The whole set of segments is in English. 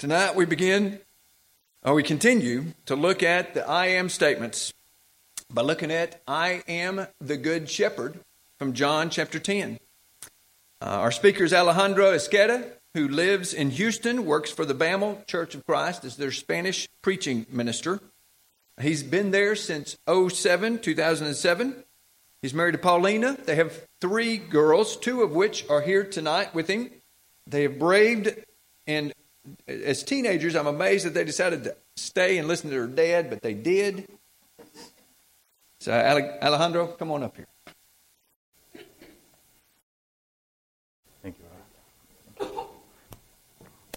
Tonight we begin, or we continue to look at the I am statements by looking at I am the Good Shepherd from John chapter 10. Uh, our speaker is Alejandro Esqueda, who lives in Houston, works for the Bammel Church of Christ as their Spanish preaching minister. He's been there since 07, 2007. He's married to Paulina. They have three girls, two of which are here tonight with him. They have braved and as teenagers, I'm amazed that they decided to stay and listen to their dad, but they did. So, Alejandro, come on up here. Thank you.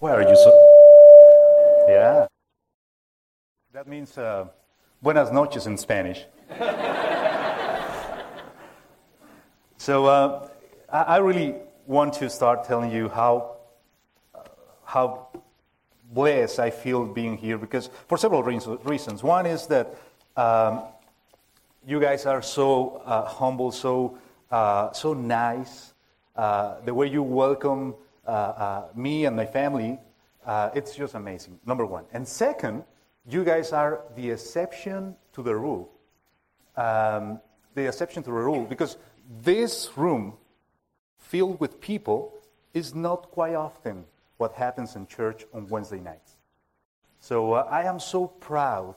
Where are you so? Yeah. That means uh, buenas noches in Spanish. so, uh, I, I really want to start telling you how how blessed I feel being here because for several reasons. One is that um, you guys are so uh, humble, so uh, so nice. Uh, the way you welcome uh, uh, me and my family, uh, it's just amazing. Number one, and second, you guys are the exception to the rule. Um, the exception to the rule because this room filled with people is not quite often what happens in church on Wednesday nights. So uh, I am so proud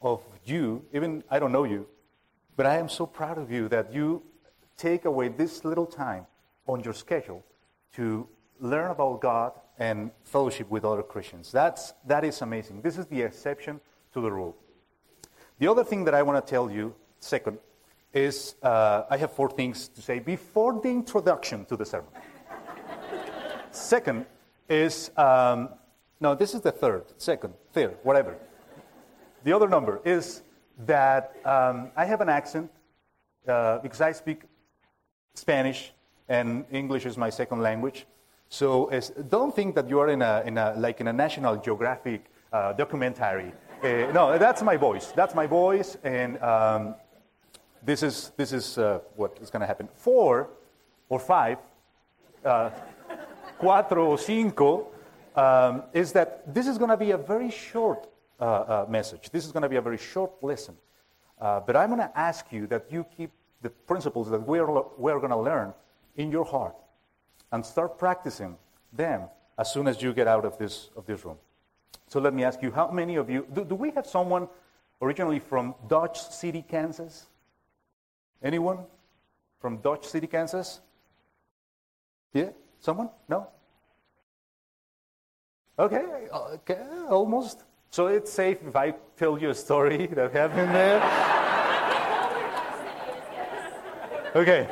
of you, even I don't know you, but I am so proud of you that you take away this little time on your schedule to learn about God and fellowship with other Christians. That's, that is amazing. This is the exception to the rule. The other thing that I want to tell you, second, is uh, I have four things to say before the introduction to the sermon. second, is, um, no, this is the third, second, third, whatever. The other number is that um, I have an accent uh, because I speak Spanish and English is my second language. So don't think that you are in a, in a, like in a National Geographic uh, documentary. Uh, no, that's my voice. That's my voice, and um, this is, this is uh, what is going to happen. Four or five uh, cuatro o cinco, um, is that this is going to be a very short uh, uh, message. This is going to be a very short lesson. Uh, but I'm going to ask you that you keep the principles that we're, we're going to learn in your heart and start practicing them as soon as you get out of this, of this room. So let me ask you, how many of you, do, do we have someone originally from Dodge City, Kansas? Anyone from Dodge City, Kansas? Yeah? Someone? No? Okay, okay, almost. So it's safe if I tell you a story that happened there? okay.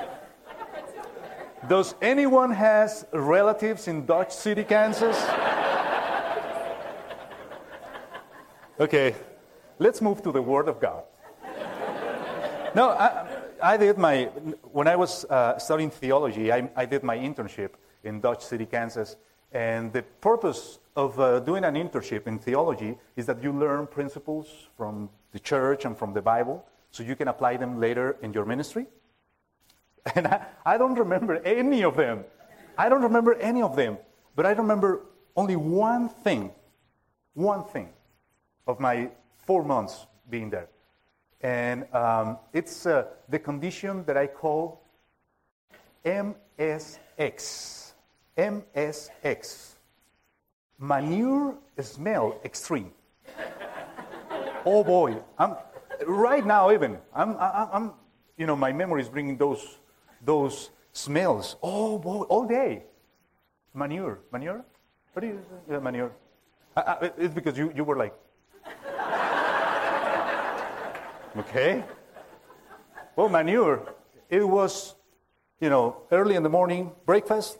Does anyone has relatives in Dodge City, Kansas? Okay, let's move to the Word of God. No, I, I did my, when I was uh, studying theology, I, I did my internship in Dodge City, Kansas. And the purpose of uh, doing an internship in theology is that you learn principles from the church and from the Bible so you can apply them later in your ministry. And I, I don't remember any of them. I don't remember any of them. But I remember only one thing, one thing of my four months being there. And um, it's uh, the condition that I call MSX. MSX. Manure smell extreme. oh boy, I'm right now even. I'm, I'm, you know, my memory is bringing those, those smells. Oh boy, all day. Manure, manure. What do you? Yeah, manure. I, I, it's because you, you were like. okay. Well, manure. It was, you know, early in the morning breakfast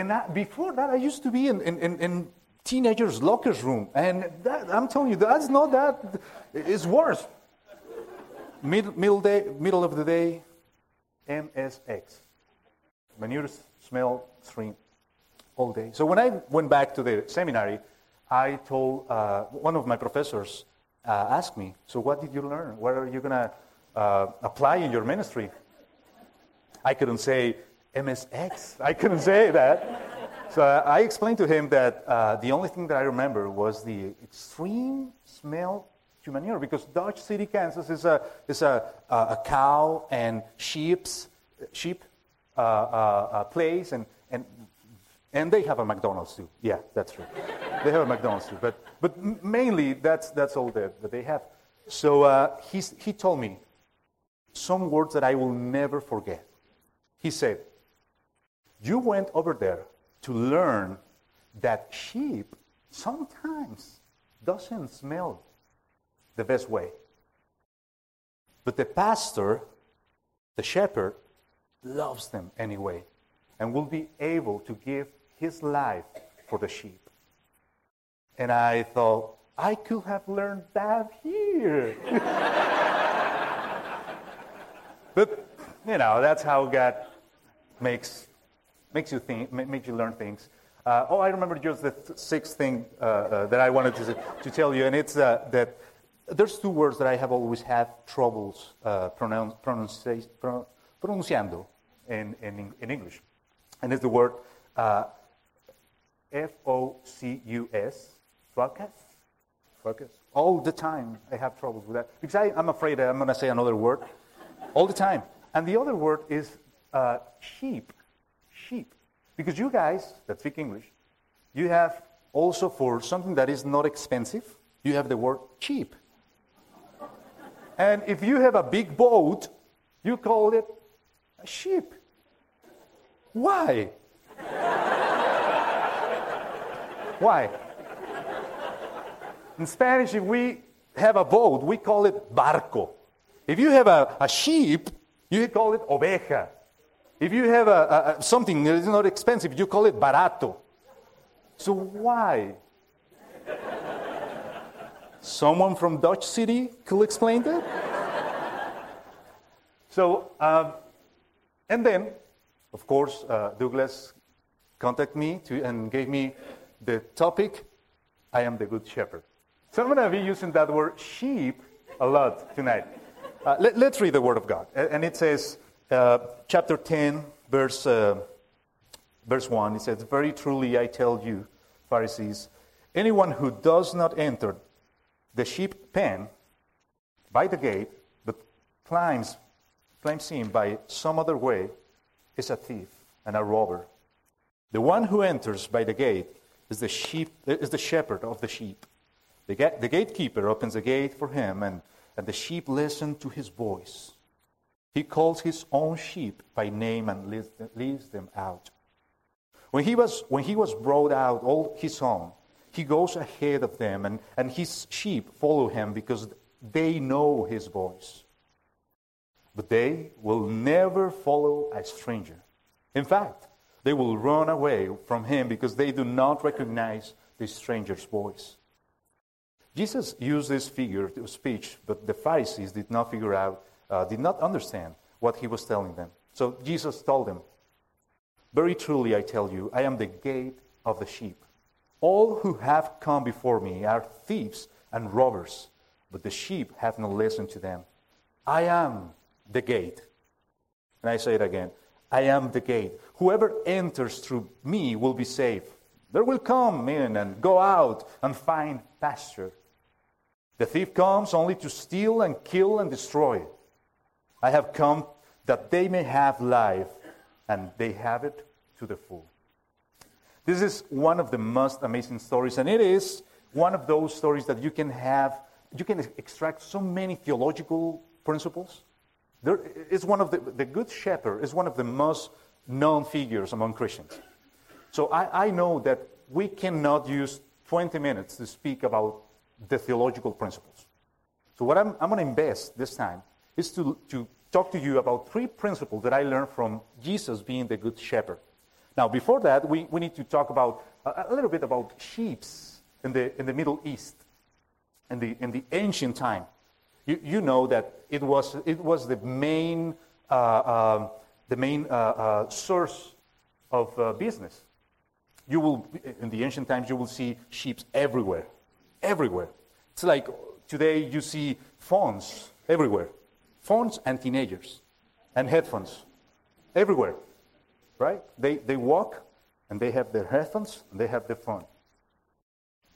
and I, before that, I used to be in, in, in teenagers' lockers room. And that, I'm telling you, that's not that. It's worse. Mid, middle, day, middle of the day, MSX. Manure smell stream all day. So when I went back to the seminary, I told uh, one of my professors, uh, asked me, So what did you learn? What are you going to uh, apply in your ministry? I couldn't say, MSX. I couldn't say that. So I explained to him that uh, the only thing that I remember was the extreme smell to manure because Dodge City, Kansas is a, is a, a cow and sheep's, sheep uh, uh, uh, place, and, and, and they have a McDonald's too. Yeah, that's true. they have a McDonald's too. But, but mainly, that's, that's all that, that they have. So uh, he's, he told me some words that I will never forget. He said, You went over there to learn that sheep sometimes doesn't smell the best way. But the pastor, the shepherd, loves them anyway and will be able to give his life for the sheep. And I thought, I could have learned that here. but, you know, that's how God makes makes you think, makes you learn things. Uh, oh, I remember just the th- sixth thing uh, uh, that I wanted to, to tell you, and it's uh, that there's two words that I have always had troubles uh, pronounce, pronunci- pro- pronunciando in, in, in, English. And it's the word uh, F O C U S, focus. Focus. All the time I have troubles with that because I, am afraid I'm going to say another word all the time. And the other word is sheep sheep. Because you guys that speak English, you have also for something that is not expensive, you have the word cheap. and if you have a big boat, you call it a ship. Why? Why? In Spanish, if we have a boat, we call it barco. If you have a, a sheep, you call it oveja. If you have a, a, something that is not expensive, you call it barato. So why? Someone from Dodge City could explain that? so, um, and then, of course, uh, Douglas contacted me to, and gave me the topic I am the Good Shepherd. So I'm going to be using that word sheep a lot tonight. Uh, let, us read the Word of God. And it says, uh, chapter 10, verse, uh, verse 1, it says, Very truly I tell you, Pharisees, anyone who does not enter the sheep pen by the gate, but climbs, climbs in by some other way, is a thief and a robber. The one who enters by the gate is the, sheep, is the shepherd of the sheep. The, ga- the gatekeeper opens the gate for him, and, and the sheep listen to his voice. He calls his own sheep by name and leads them out. When he was, when he was brought out, all his own, he goes ahead of them, and, and his sheep follow him because they know his voice. But they will never follow a stranger. In fact, they will run away from him because they do not recognize the stranger's voice. Jesus used this figure of speech, but the Pharisees did not figure out uh, did not understand what he was telling them. So Jesus told them, Very truly I tell you, I am the gate of the sheep. All who have come before me are thieves and robbers, but the sheep have not listened to them. I am the gate. And I say it again I am the gate. Whoever enters through me will be safe. There will come in and go out and find pasture. The thief comes only to steal and kill and destroy. I have come that they may have life, and they have it to the full. This is one of the most amazing stories, and it is one of those stories that you can have, you can extract so many theological principles. There is one of the, the Good Shepherd is one of the most known figures among Christians. So I, I know that we cannot use 20 minutes to speak about the theological principles. So what I'm, I'm going to invest this time is to, to talk to you about three principles that I learned from Jesus being the good shepherd. Now, before that, we, we need to talk about a, a little bit about sheep in the, in the Middle East, in the, in the ancient time. You, you know that it was, it was the main, uh, uh, the main uh, uh source of uh, business. You will, in the ancient times, you will see sheep everywhere. Everywhere. It's like today you see fawns everywhere phones and teenagers and headphones everywhere, right? They, they walk and they have their headphones and they have their phone.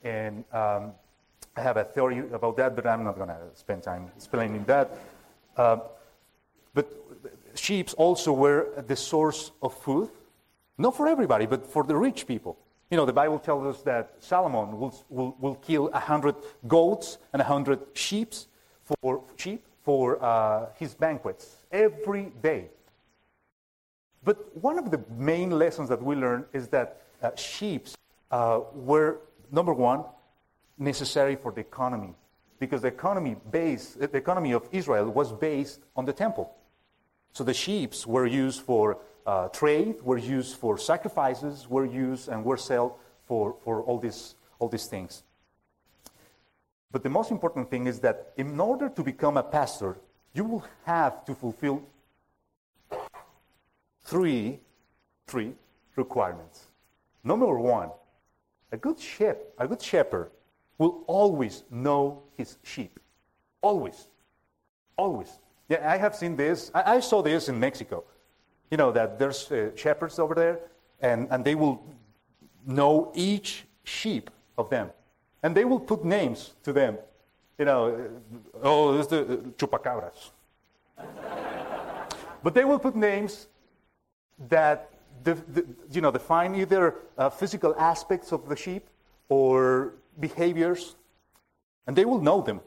And um, I have a theory about that, but I'm not going to spend time explaining that. Uh, but sheep also were the source of food, not for everybody, but for the rich people. You know, the Bible tells us that Solomon will, will, will kill a hundred goats and a hundred sheep for sheep for uh, his banquets every day. But one of the main lessons that we learn is that uh, sheep uh, were number one necessary for the economy because the economy base, the economy of Israel was based on the temple. So the sheep were used for uh, trade, were used for sacrifices, were used and were sold for, for all, these, all these things. But the most important thing is that in order to become a pastor, you will have to fulfill three, three requirements. Number one, a good shepherd, a good shepherd will always know his sheep. Always. Always. Yeah, I have seen this. I, I saw this in Mexico. You know, that there's uh, shepherds over there, and, and they will know each sheep of them. And they will put names to them. You know, uh, oh, this is the uh, chupacabras. but they will put names that the, the, you know, define either uh, physical aspects of the sheep or behaviors, and they will know them.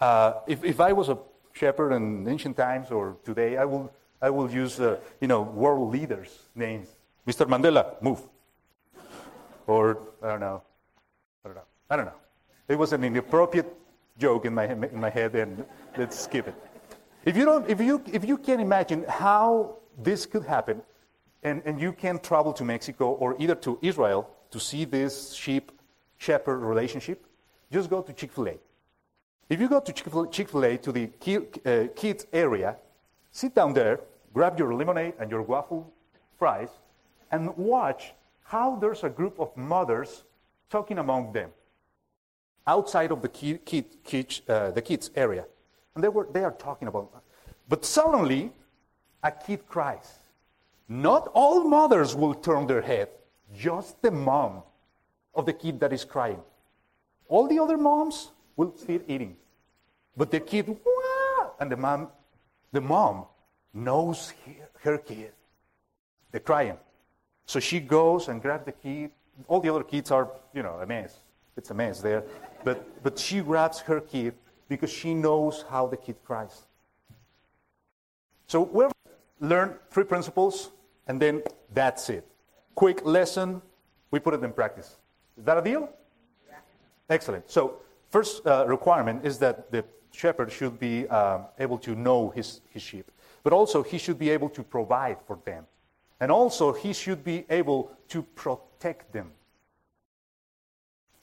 Uh, if, if I was a shepherd in ancient times or today, I will, I will use, uh, you know, world leaders' names. Mr. Mandela, move. Or, I don't know. I don't know. It was an inappropriate joke in my, in my head, and let's skip it. If you, don't, if, you, if you can't imagine how this could happen, and, and you can't travel to Mexico or either to Israel to see this sheep shepherd relationship, just go to Chick fil A. If you go to Chick fil A to the uh, kids area, sit down there, grab your lemonade and your waffle fries, and watch how there's a group of mothers talking among them outside of the, kid, uh, the kids area. And they, were, they are talking about. But suddenly, a kid cries. Not all mothers will turn their head, just the mom of the kid that is crying. All the other moms will still eating. But the kid, Wah! and the mom, the mom knows her kid. They're crying. So she goes and grabs the kid. All the other kids are, you know, a mess. It's a mess there. But, but she grabs her kid because she knows how the kid cries. So we've learned three principles, and then that's it. Quick lesson, we put it in practice. Is that a deal? Yeah. Excellent. So, first uh, requirement is that the shepherd should be um, able to know his, his sheep, but also he should be able to provide for them. And also, he should be able to protect them.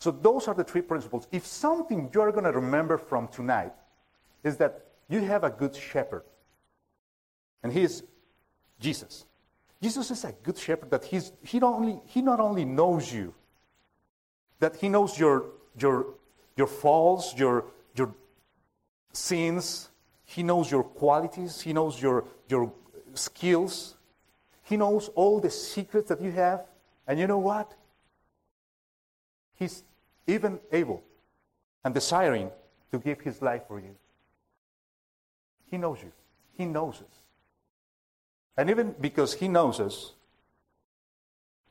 So, those are the three principles. If something you're going to remember from tonight is that you have a good shepherd, and he is Jesus. Jesus is a good shepherd that he's, he, not only, he not only knows you, that He knows your, your, your faults, your, your sins. He knows your qualities. He knows your, your skills. He knows all the secrets that you have. And you know what? He's even able and desiring to give His life for you. He knows you, He knows us. And even because He knows us,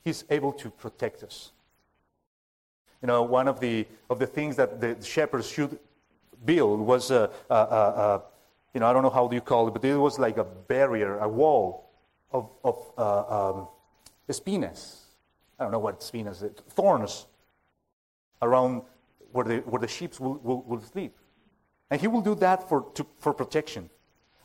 He's able to protect us. You know, one of the, of the things that the shepherds should build was a, a, a, you know, I don't know how do you call it, but it was like a barrier, a wall of, of uh, um, espinas. I don't know what espinas, thorns around where the, where the sheep will, will, will sleep. And he will do that for, to, for protection.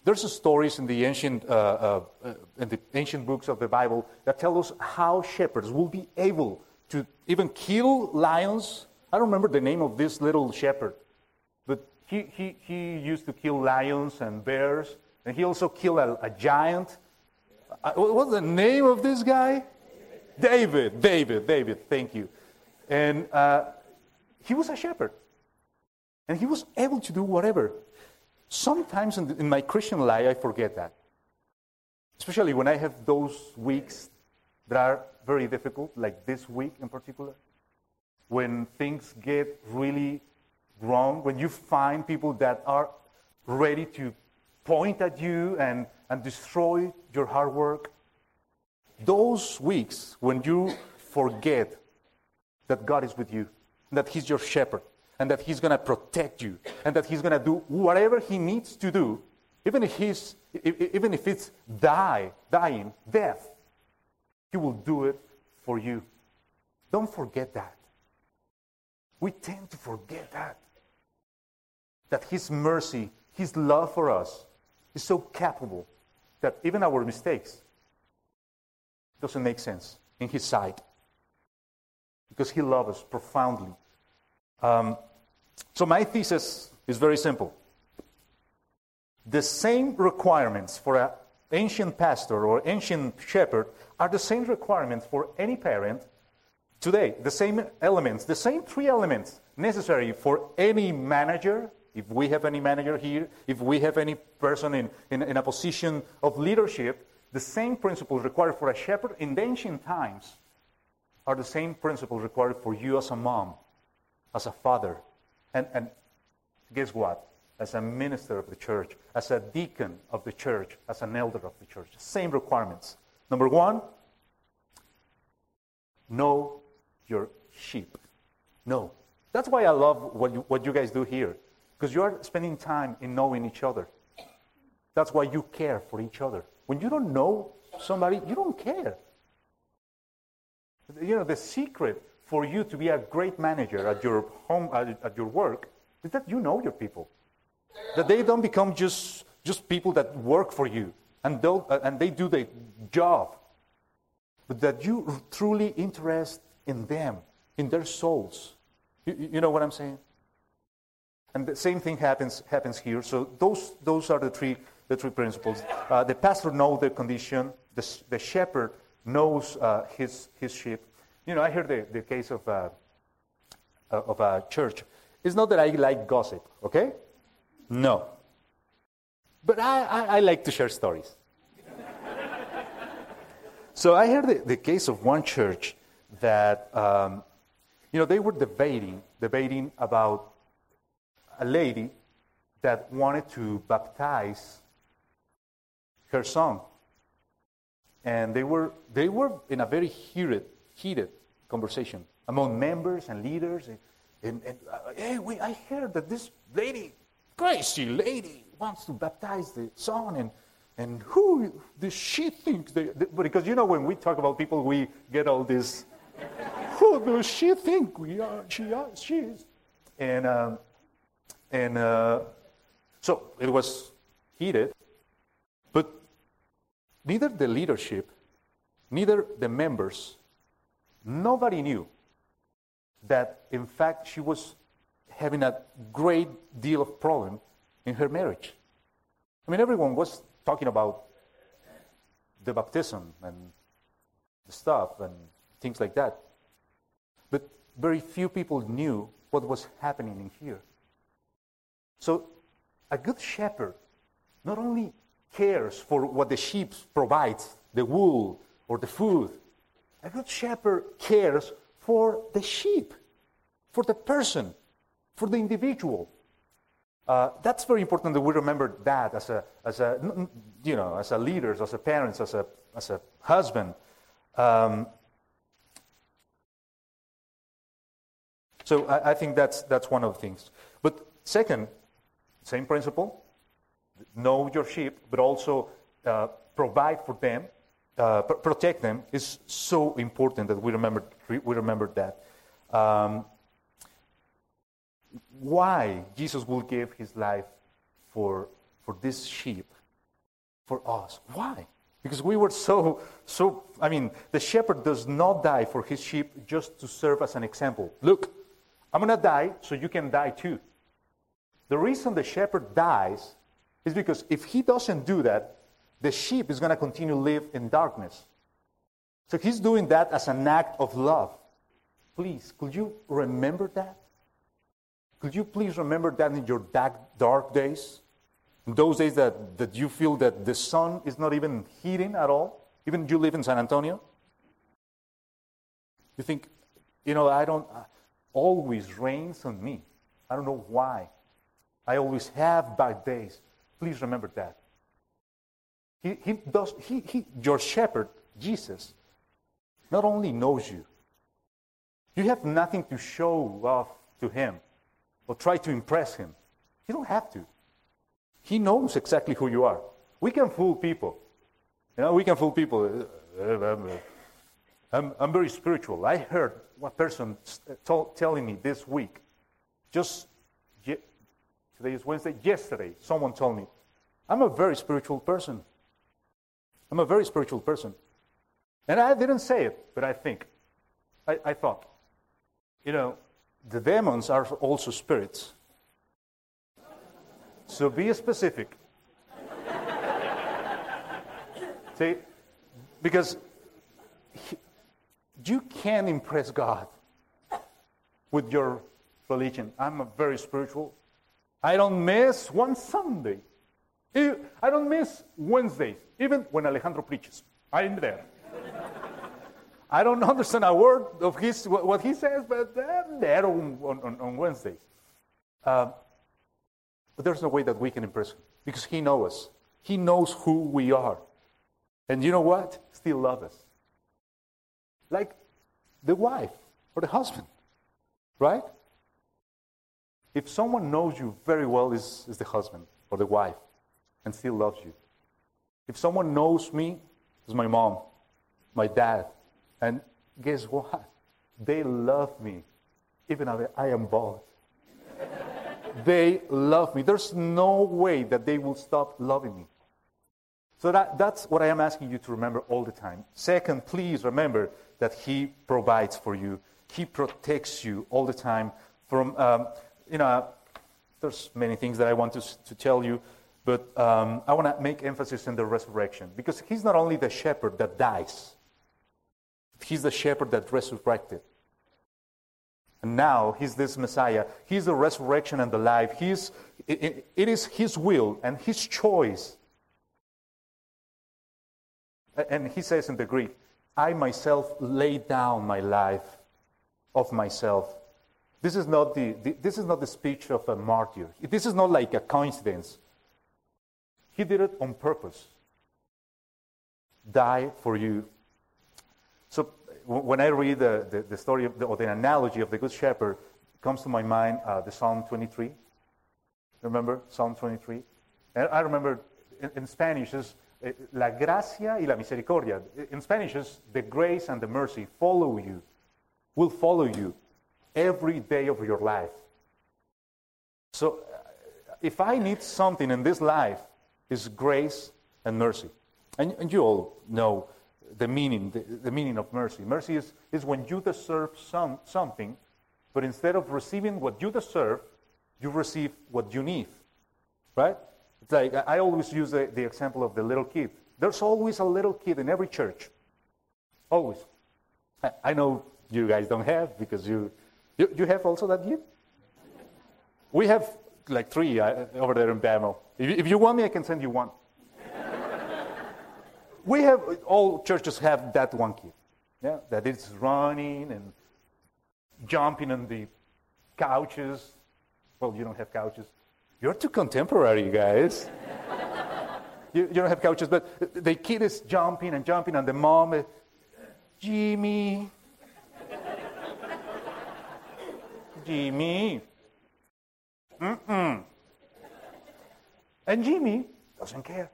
There's stories in the ancient, uh, uh, in the ancient books of the Bible that tell us how shepherds will be able to even kill lions. I don't remember the name of this little shepherd, but he, he, he used to kill lions and bears, and he also killed a, a giant. Uh, what's the name of this guy? David, David, David, thank you. And uh, he was a shepherd. And he was able to do whatever. Sometimes in, the, in my Christian life, I forget that. Especially when I have those weeks that are very difficult, like this week in particular, when things get really wrong, when you find people that are ready to point at you and, and destroy your hard work, those weeks when you forget that God is with you, that He's your shepherd, and that He's going to protect you, and that He's going to do whatever He needs to do, even if, he's, even if it's die, dying, death, He will do it for you. Don't forget that. We tend to forget that. That His mercy, His love for us is so capable that even our mistakes doesn't make sense in His sight because He loves us profoundly. Um, so, my thesis is very simple. The same requirements for an ancient pastor or ancient shepherd are the same requirements for any parent today. The same elements, the same three elements necessary for any manager, if we have any manager here, if we have any person in, in, in a position of leadership, the same principles required for a shepherd in the ancient times are the same principles required for you as a mom, as a father, and, and guess what? As a minister of the church, as a deacon of the church, as an elder of the church. Same requirements. Number one, know your sheep. Know. That's why I love what you, what you guys do here, because you are spending time in knowing each other. That's why you care for each other. When you don't know somebody, you don't care. You know, the secret for you to be a great manager at your home, at, at your work, is that you know your people. That they don't become just, just people that work for you and, uh, and they do the job. But that you truly interest in them, in their souls. You, you know what I'm saying? And the same thing happens, happens here. So those, those are the three, the three principles. Uh, the pastor knows the condition. The, the shepherd knows uh, his, his sheep. You know, I heard the, the case of, uh, uh, of a church. It's not that I like gossip, okay? No. But I, I, I like to share stories. so I heard the, the case of one church that, um, you know, they were debating, debating about a lady that wanted to baptize her son and they were, they were in a very heated, heated conversation among members and leaders. And, and, and uh, hey, I heard that this lady, crazy lady, wants to baptize the son. And, and who does she think? They, they, because, you know, when we talk about people, we get all this, who does she think we are? She, are, she is. And, um, and uh, so it was heated. Neither the leadership, neither the members, nobody knew that in fact she was having a great deal of problem in her marriage. I mean, everyone was talking about the baptism and the stuff and things like that. But very few people knew what was happening in here. So, a good shepherd not only cares for what the sheep provides, the wool or the food. A good shepherd cares for the sheep, for the person, for the individual. Uh, that's very important that we remember that as a, as a, you know, as a leaders, as a parents, as a, as a husband. Um, so I, I think that's, that's one of the things. But second, same principle, know your sheep, but also uh, provide for them, uh, pr- protect them, is so important that we remember, we remember that. Um, why Jesus will give his life for, for this sheep, for us. Why? Because we were so, so, I mean, the shepherd does not die for his sheep just to serve as an example. Look, I'm going to die so you can die too. The reason the shepherd dies is because if he doesn't do that, the sheep is going to continue to live in darkness. So he's doing that as an act of love. Please, could you remember that? Could you please remember that in your dark, dark days? In those days that, that you feel that the sun is not even heating at all? Even you live in San Antonio? You think, you know, I don't, uh, always rains on me. I don't know why. I always have bad days. Please remember that. He, he does, he, he, your shepherd, Jesus, not only knows you, you have nothing to show off to him or try to impress him. You don't have to. He knows exactly who you are. We can fool people. You know, we can fool people. Uh, uh, uh, I'm, I'm very spiritual. I heard one person told, telling me this week, just today is Wednesday, yesterday, someone told me, I'm a very spiritual person. I'm a very spiritual person. And I didn't say it, but I think, I, I thought, you know, the demons are also spirits. So be specific. See, because he, you can impress God with your religion. I'm a very spiritual. I don't miss one Sunday. I don't miss Wednesdays, even when Alejandro preaches. I'm there. I don't understand a word of his, what he says, but I'm there on, on, on Wednesdays. Uh, but there's no way that we can impress him because he knows us. He knows who we are. And you know what? Still love us. Like the wife or the husband, right? If someone knows you very well, is, is the husband or the wife and still loves you. If someone knows me, is my mom, my dad, and guess what? They love me, even though I am bald. they love me. There's no way that they will stop loving me. So that, that's what I am asking you to remember all the time. Second, please remember that He provides for you. He protects you all the time from, um, you know, there's many things that I want to, to tell you, but um, I want to make emphasis in the resurrection because He's not only the shepherd that dies, He's the shepherd that resurrected. And now He's this Messiah. He's the resurrection and the life. He's, it, it is His will and His choice and he says in the Greek, I myself lay down my life of myself. This is not the, the, this is not the speech of a martyr. This is not like a coincidence. He did it on purpose. Die for you. So when I read the, the, the story the, or the analogy of the Good Shepherd, comes to my mind uh, the Psalm 23. Remember Psalm 23? And I remember in, in Spanish, is Eh, la gracia y la misericordia. In Spanish, is the grace and the mercy follow you, will follow you every day of your life. So, uh, if I need something in this life, is grace and mercy. And, and you all know the meaning, the, the, meaning of mercy. Mercy is, is when you deserve some, something, but instead of receiving what you deserve, you receive what you need. Right? It's like I always use the, the example of the little kid. There's always a little kid in every church. Always. I, I know you guys don't have because you, you, you have also that kid? We have like three uh, over there in Bamo. If, if you want me, I can send you one. we have, all churches have that one kid. Yeah, that is running and jumping on the couches. Well, you don't have couches. You're too contemporary, guys. you, you, don't have couches, but the kid is jumping and jumping, and the mom Jimmy. Jimmy. Mm-mm. And Jimmy doesn't care.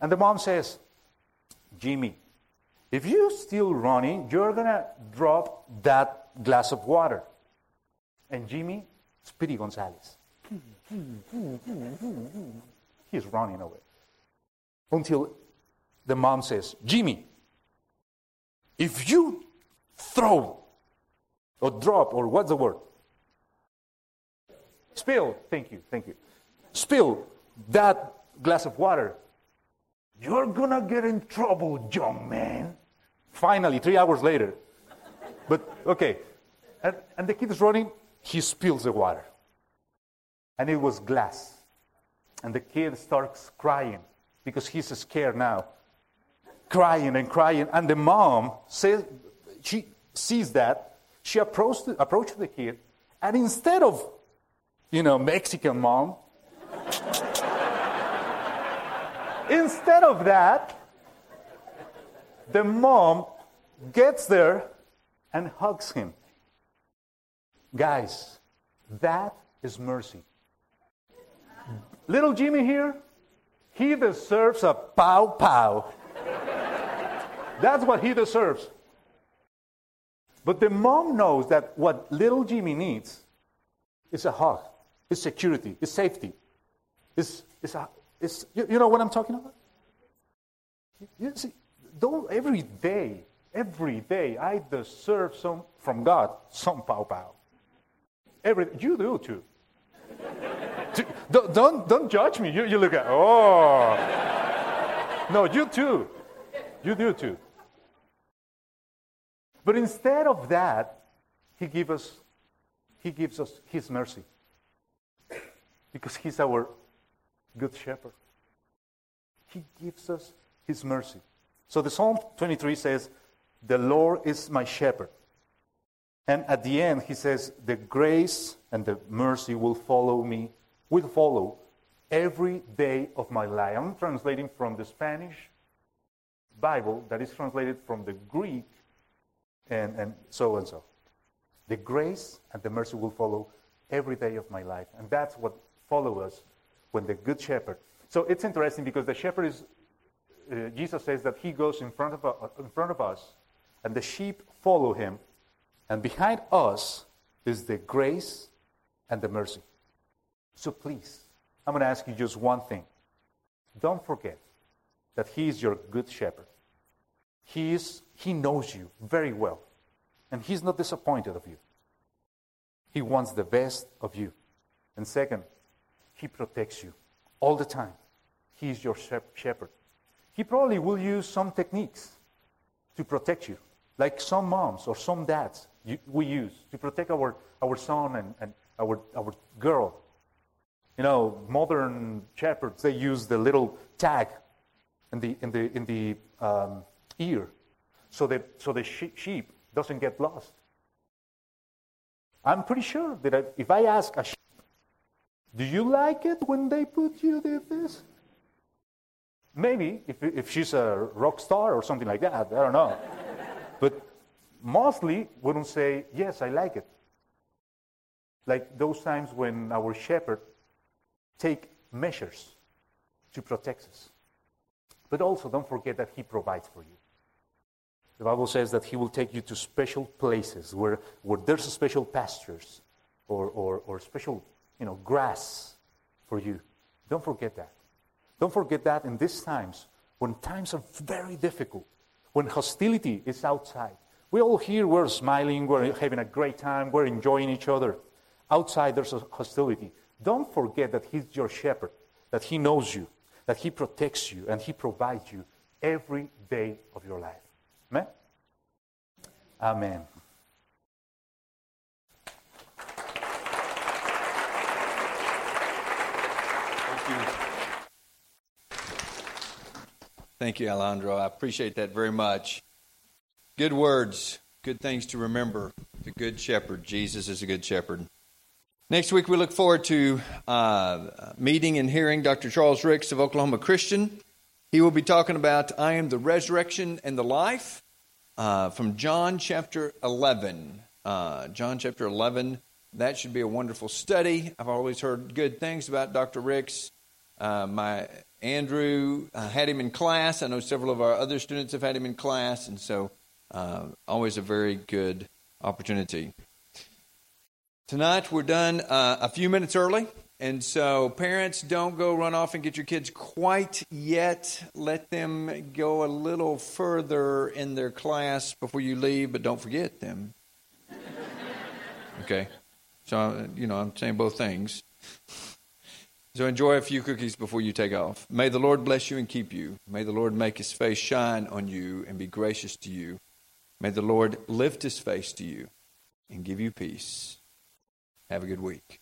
And the mom says, Jimmy, if you're still running, you're going to drop that glass of water. And Jimmy, Speedy Gonzalez. He's running away. Until the mom says, Jimmy, if you throw or drop, or what's the word? Spill, thank you, thank you. Spill that glass of water, you're gonna get in trouble, young man. Finally, three hours later. But okay, and, and the kid is running, he spills the water and it was glass. And the kid starts crying because he's scared now. Crying and crying. And the mom says, she sees that, she approached approached the kid, and instead of, you know, Mexican mom, instead of that, the mom gets there and hugs him. Guys, that is mercy. Little Jimmy here, he deserves a pow pow. That's what he deserves. But the mom knows that what little Jimmy needs is a hug, is security, is safety, is, is, a, is you, you know what I'm talking about? You see, don't, every day, every day, I deserve some from God, some pow pow. Every, you do too. don't, don't, don't judge me. You, you look at, oh. No, you too. You do too. But instead of that, he gives us, he gives us his mercy. Because he's our good shepherd. He gives us his mercy. So the Psalm 23 says, The Lord is my shepherd. And at the end, he says, The grace and the mercy will follow me, will follow every day of my life. I'm translating from the Spanish Bible that is translated from the Greek and, and so and so. The grace and the mercy will follow every day of my life. And that's what follow us when the good shepherd. So it's interesting because the shepherd is, uh, Jesus says that he goes in front, of, uh, in front of us, and the sheep follow him. And behind us is the grace and the mercy. So please, I'm going to ask you just one thing. Don't forget that he is your good shepherd. He, is, he knows you very well, and He's not disappointed of you. He wants the best of you. And second, He protects you all the time. He is your shepherd. He probably will use some techniques to protect you, like some moms or some dads we use to protect our, our son and, and our, our girl. You know, modern shepherds, they use the little tag in the, in the, in the um, ear so that so the sheep doesn't get lost. I'm pretty sure that if I ask a sheep, do you like it when they put you this? Maybe if, if she's a rock star or something like that, I don't know. but mostly wouldn't say, yes, I like it. Like those times when our shepherd take measures to protect us. But also don't forget that he provides for you. The Bible says that He will take you to special places where, where there's special pastures or, or, or special you know, grass for you. Don't forget that. Don't forget that in these times when times are very difficult, when hostility is outside. We all here, we're smiling, we're having a great time, we're enjoying each other. Outside, there's hostility. Don't forget that He's your shepherd, that He knows you, that He protects you, and He provides you every day of your life. Amen? Amen. Thank you. Thank you, Alejandro. I appreciate that very much. Good words, good things to remember. The Good Shepherd. Jesus is a good shepherd. Next week, we look forward to uh, meeting and hearing Dr. Charles Ricks of Oklahoma Christian. He will be talking about I am the resurrection and the life uh, from John chapter 11. Uh, John chapter 11. That should be a wonderful study. I've always heard good things about Dr. Ricks. Uh, my Andrew uh, had him in class. I know several of our other students have had him in class, and so uh, always a very good opportunity. Tonight we're done uh, a few minutes early. And so, parents, don't go run off and get your kids quite yet. Let them go a little further in their class before you leave, but don't forget them. Okay? So, you know, I'm saying both things. So, enjoy a few cookies before you take off. May the Lord bless you and keep you. May the Lord make his face shine on you and be gracious to you. May the Lord lift his face to you and give you peace. Have a good week.